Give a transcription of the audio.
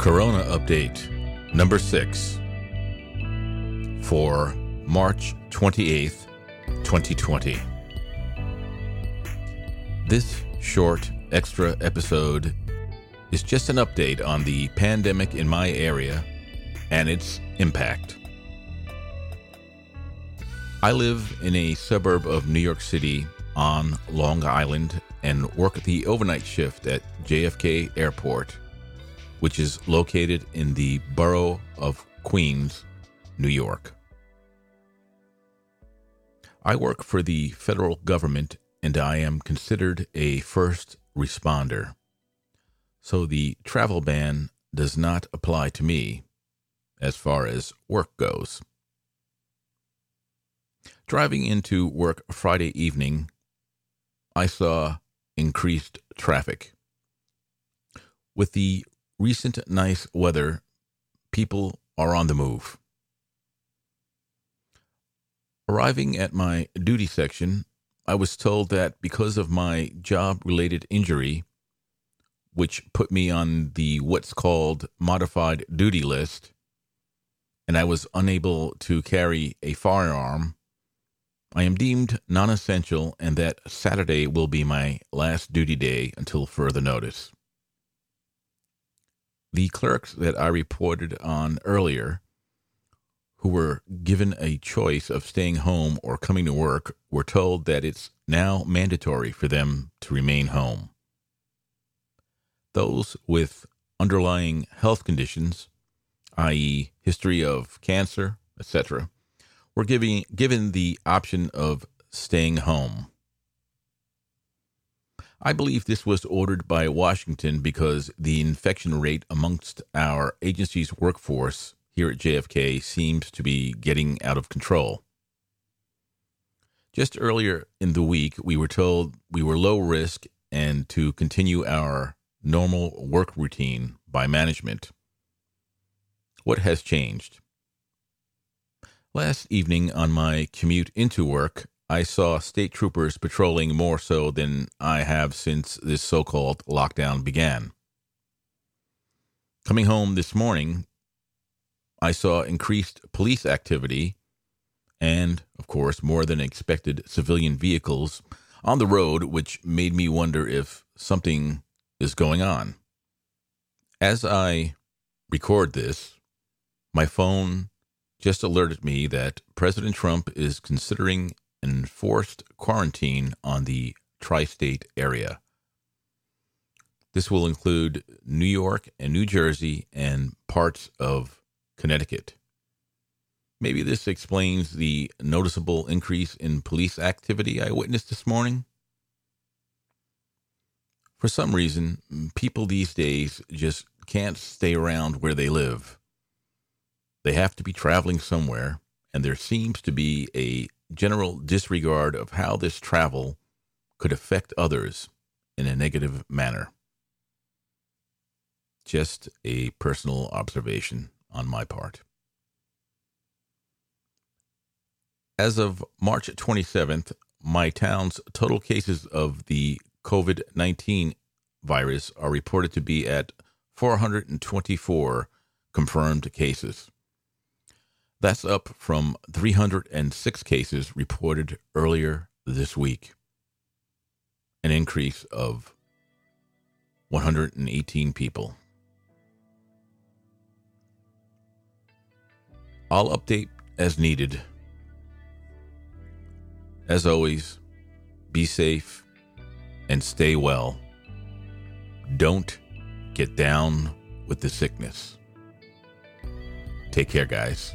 Corona Update number 6 for March 28th, 2020. This short extra episode is just an update on the pandemic in my area and its impact. I live in a suburb of New York City on Long Island and work the overnight shift at JFK Airport which is located in the borough of Queens, New York. I work for the federal government and I am considered a first responder. So the travel ban does not apply to me as far as work goes. Driving into work Friday evening, I saw increased traffic. With the recent nice weather, people are on the move. Arriving at my duty section, I was told that because of my job related injury, which put me on the what's called modified duty list, and I was unable to carry a firearm, I am deemed non essential and that Saturday will be my last duty day until further notice the clerks that I reported on earlier, who were given a choice of staying home or coming to work, were told that it's now mandatory for them to remain home. Those with underlying health conditions, i.e., history of cancer, etc., were giving, given the option of staying home. I believe this was ordered by Washington because the infection rate amongst our agency's workforce here at JFK seems to be getting out of control. Just earlier in the week, we were told we were low risk and to continue our normal work routine by management. What has changed? Last evening on my commute into work, I saw state troopers patrolling more so than I have since this so called lockdown began. Coming home this morning, I saw increased police activity and, of course, more than expected civilian vehicles on the road, which made me wonder if something is going on. As I record this, my phone just alerted me that President Trump is considering enforced quarantine on the tri state area. This will include New York and New Jersey and parts of Connecticut. Maybe this explains the noticeable increase in police activity I witnessed this morning. For some reason, people these days just can't stay around where they live. They have to be traveling somewhere, and there seems to be a general disregard of how this travel could affect others in a negative manner. Just a personal observation on my part. As of March 27th, my town's total cases of the COVID 19 virus are reported to be at 424 confirmed cases. That's up from 306 cases reported earlier this week, an increase of 118 people. I'll update as needed. As always, be safe and stay well. Don't get down with the sickness. Take care, guys.